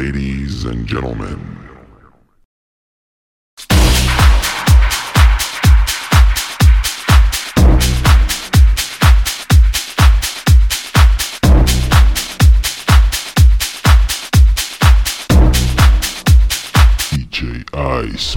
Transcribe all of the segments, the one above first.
Ladies and gentlemen. Ice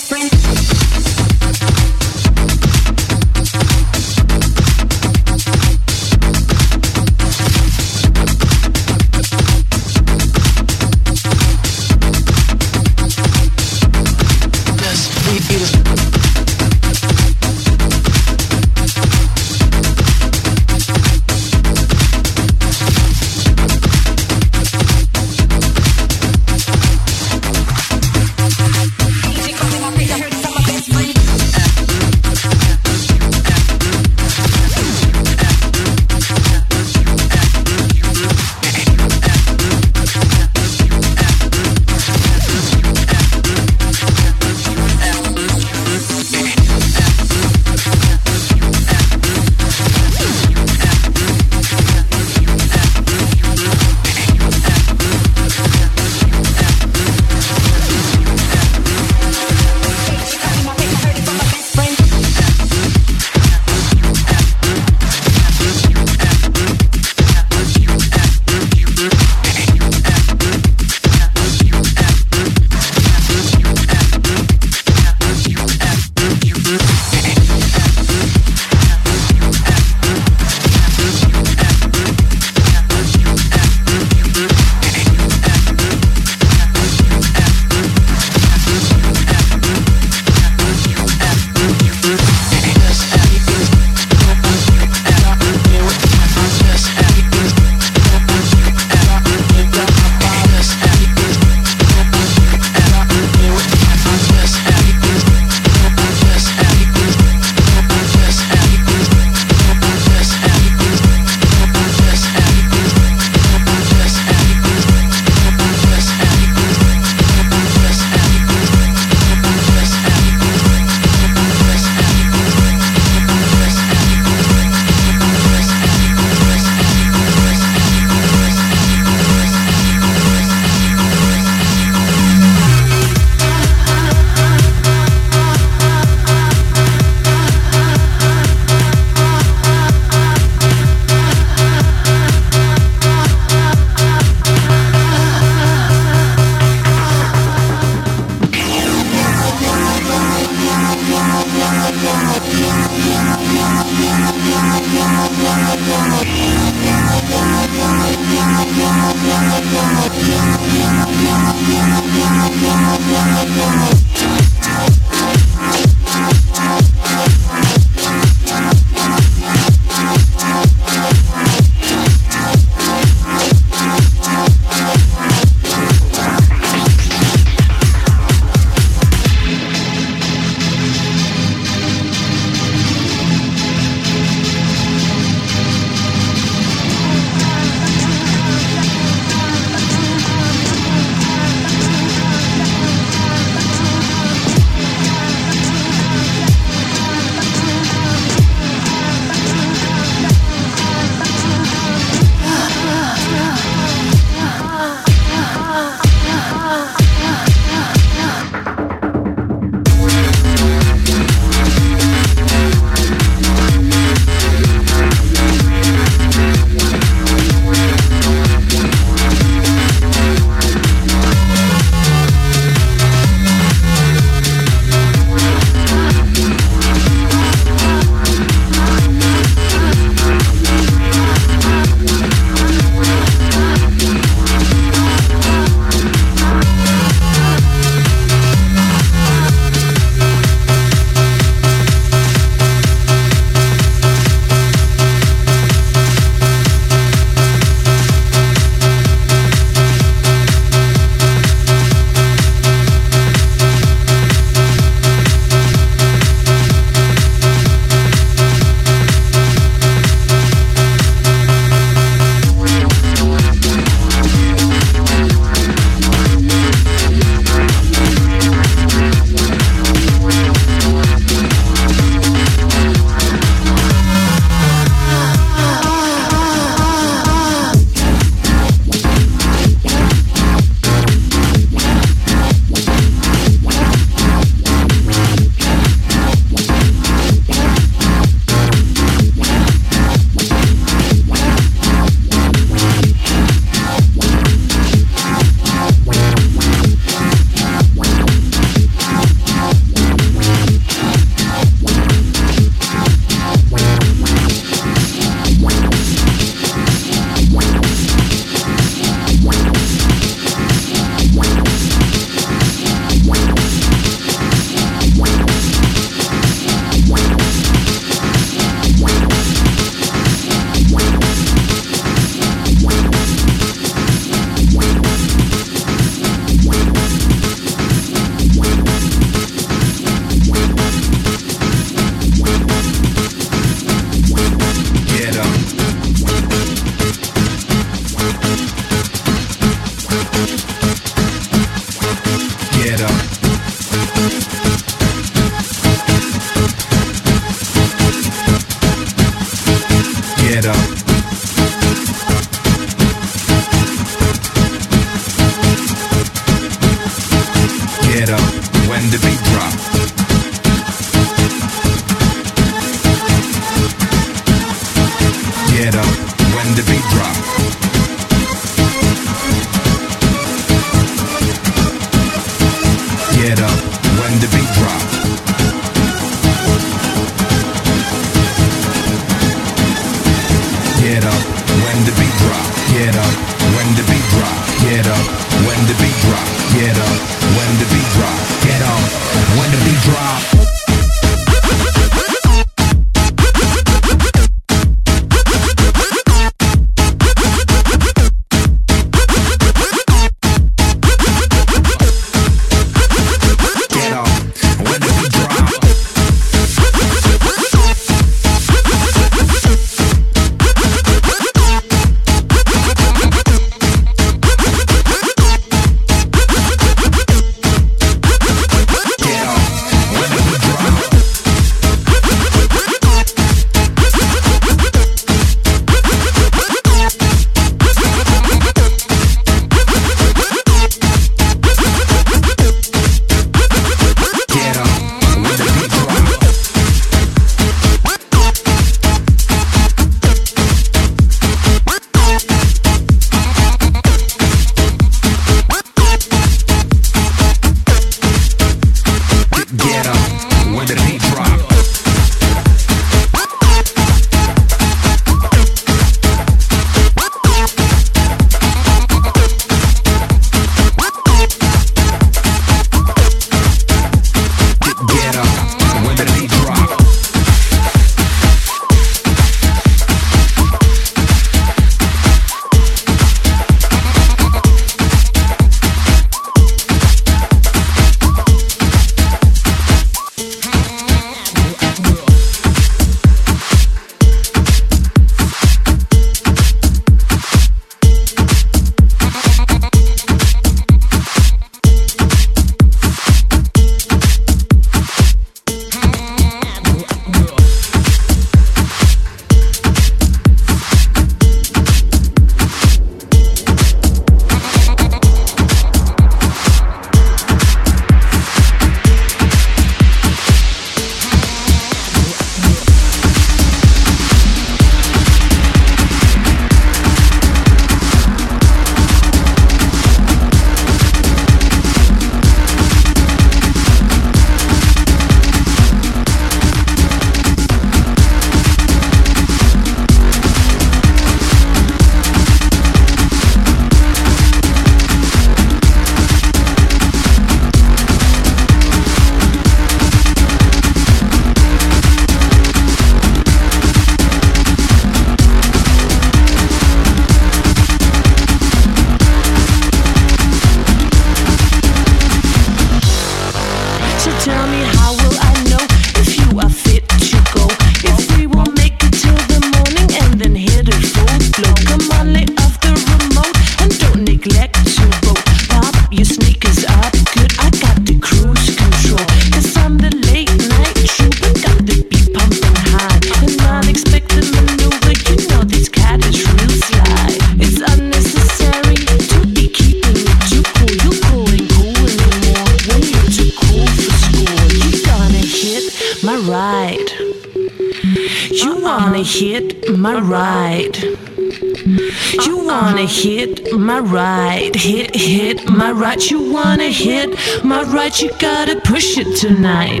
you wanna hit. My right, you gotta push it tonight.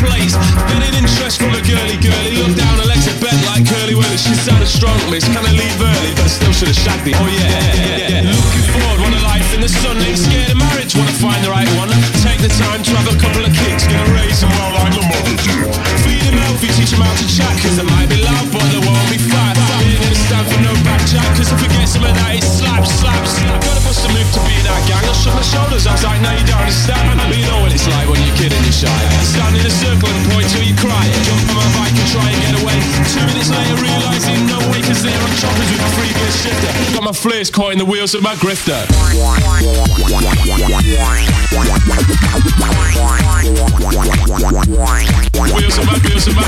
Plates. Getting interest girly girly. Look down, like curly whirly. She sounded strong, miss. Can I leave early? But I still should have shagged me. Oh yeah, yeah, yeah. Looking forward, want a life in the sun. Ain't scared of marriage, wanna find the right one. Take the time to have a couple of kicks. Gonna raise them well like the mother did. Feed them healthy, teach them how to chat. Cause they might be loud, but they won't be fat. Ain't gonna stand for no back jack. Cause if we get some of that, it's slap, slap, slap. Gotta bust a move to be that gang. I shrugged my shoulders, I was like, no, you don't understand. But you know what it's like when you're kidding, you're shy. Stand in a circle and point till you cry. Jump on my bike and try and get away. Two minutes later, realising no way, cause they're on choppers with a gear shifter. Got my flares caught in the wheels of my grifter. Wheels of my, wheels of my.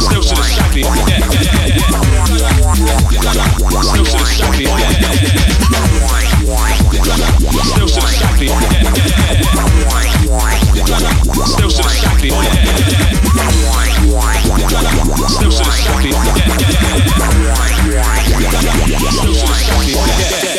Still should have shagged it. Still have shagged